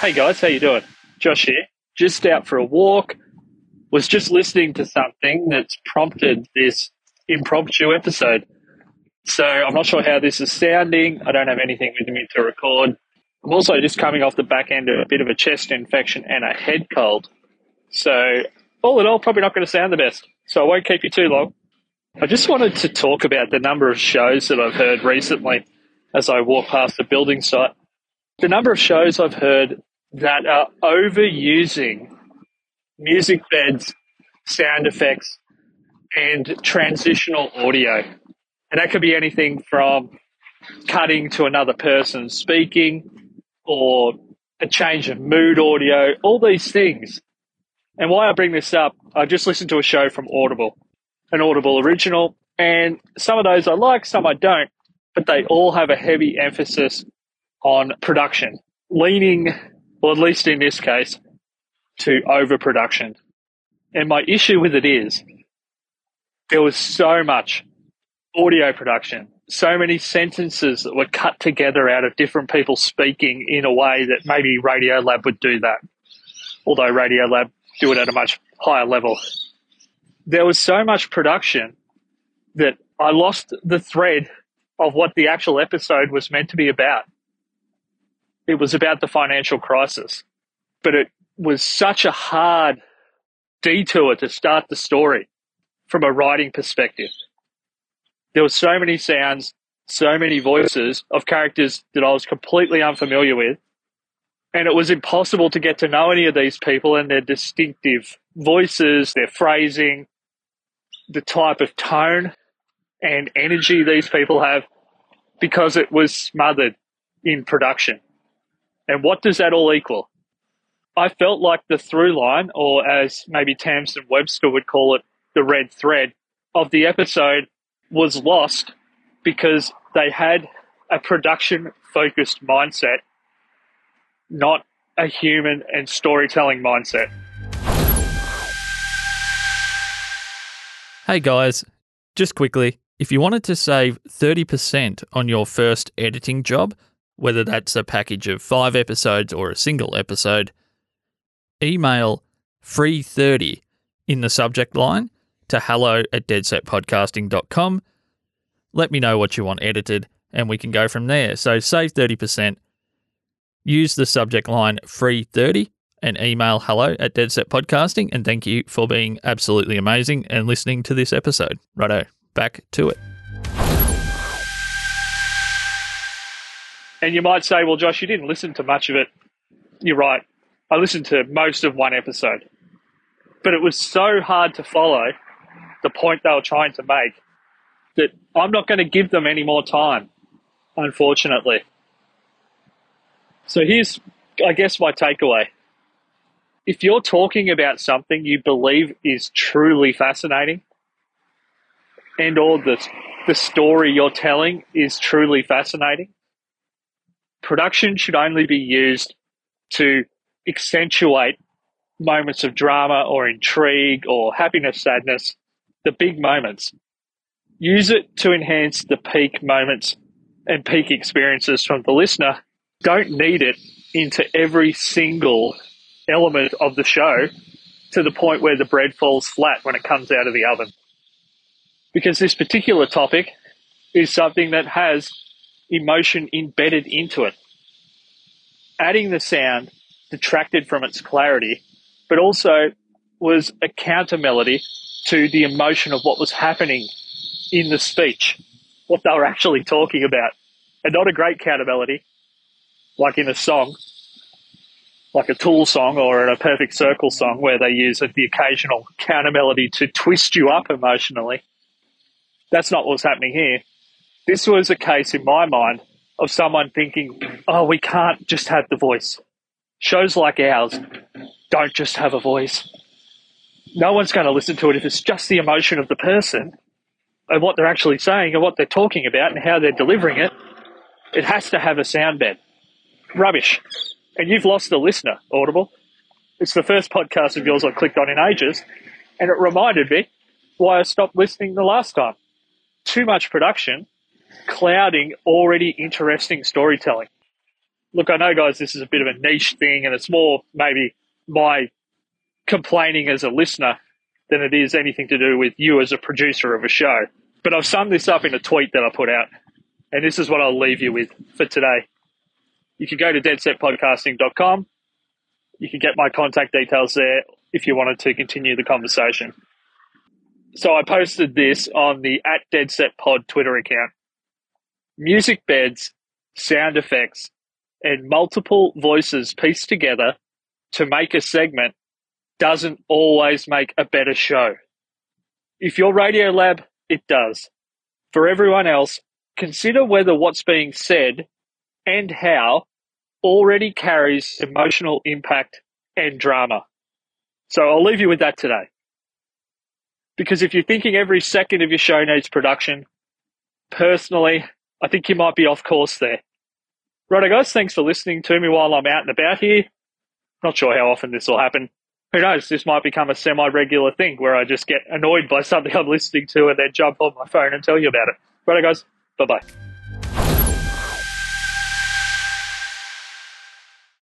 Hey guys, how you doing? Josh here. Just out for a walk. Was just listening to something that's prompted this impromptu episode. So I'm not sure how this is sounding. I don't have anything with me to record. I'm also just coming off the back end of a bit of a chest infection and a head cold. So all in all, probably not going to sound the best. So I won't keep you too long. I just wanted to talk about the number of shows that I've heard recently as I walk past the building site. The number of shows I've heard that are overusing music beds, sound effects, and transitional audio. And that could be anything from cutting to another person speaking or a change of mood audio, all these things. And why I bring this up, I just listened to a show from Audible, an Audible original, and some of those I like, some I don't, but they all have a heavy emphasis on production, leaning or at least in this case, to overproduction. And my issue with it is there was so much audio production, so many sentences that were cut together out of different people speaking in a way that maybe Radiolab would do that. Although Radiolab do it at a much higher level. There was so much production that I lost the thread of what the actual episode was meant to be about. It was about the financial crisis, but it was such a hard detour to start the story from a writing perspective. There were so many sounds, so many voices of characters that I was completely unfamiliar with. And it was impossible to get to know any of these people and their distinctive voices, their phrasing, the type of tone and energy these people have because it was smothered in production. And what does that all equal? I felt like the through line, or as maybe Tamsen Webster would call it, the red thread of the episode was lost because they had a production focused mindset, not a human and storytelling mindset. Hey guys, just quickly, if you wanted to save 30% on your first editing job, whether that's a package of five episodes or a single episode, email free30 in the subject line to hello at deadsetpodcasting.com. Let me know what you want edited and we can go from there. So save 30%, use the subject line free30 and email hello at deadsetpodcasting. And thank you for being absolutely amazing and listening to this episode. Righto, back to it. And you might say, well, Josh, you didn't listen to much of it. You're right. I listened to most of one episode, but it was so hard to follow the point they were trying to make that I'm not going to give them any more time, unfortunately. So here's, I guess, my takeaway. If you're talking about something you believe is truly fascinating, and or the, the story you're telling is truly fascinating, production should only be used to accentuate moments of drama or intrigue or happiness, sadness, the big moments. Use it to enhance the peak moments and peak experiences from the listener. Don't knead it into every single element of the show to the point where the bread falls flat when it comes out of the oven. Because this particular topic is something that has emotion embedded into it. Adding the sound detracted from its clarity, but also was a counter melody to the emotion of what was happening in the speech, what they were actually talking about. And not a great counter melody, like in a song, like a Tool song or a Perfect Circle song, where they use the occasional counter melody to twist you up emotionally. That's not what was happening here. This was a case in my mind of someone thinking, oh, we can't just have the voice. Shows like ours don't just have a voice. No one's going to listen to it if it's just the emotion of the person and what they're actually saying and what they're talking about and how they're delivering it. It has to have a sound bed. Rubbish. And you've lost the listener, Audible. It's the first podcast of yours I've clicked on in ages, and it reminded me why I stopped listening the last time. Too much production clouding already interesting storytelling. look, I know, guys, this is a bit of a niche thing, and it's more maybe my complaining as a listener than it is anything to do with you as a producer of a show. But I've summed this up in a tweet that I put out, and this is what I'll leave you with for today. You can go to deadsetpodcasting.com. You can get my contact details there if you wanted to continue the conversation. So I posted this on the at DeadSetPod Twitter account. Music beds, sound effects, and multiple voices pieced together to make a segment doesn't always make a better show. If you're Radiolab, it does. For everyone else, consider whether what's being said and how already carries emotional impact and drama. So I'll leave you with that today. Because if you're thinking every second of your show needs production, personally, I think you might be off course there. Righto, guys, thanks for listening to me while I'm out and about here. Not sure how often this will happen. Who knows? This might become a semi regular thing where I just get annoyed by something I'm listening to and then jump on my phone and tell you about it. Righto, guys. Bye bye.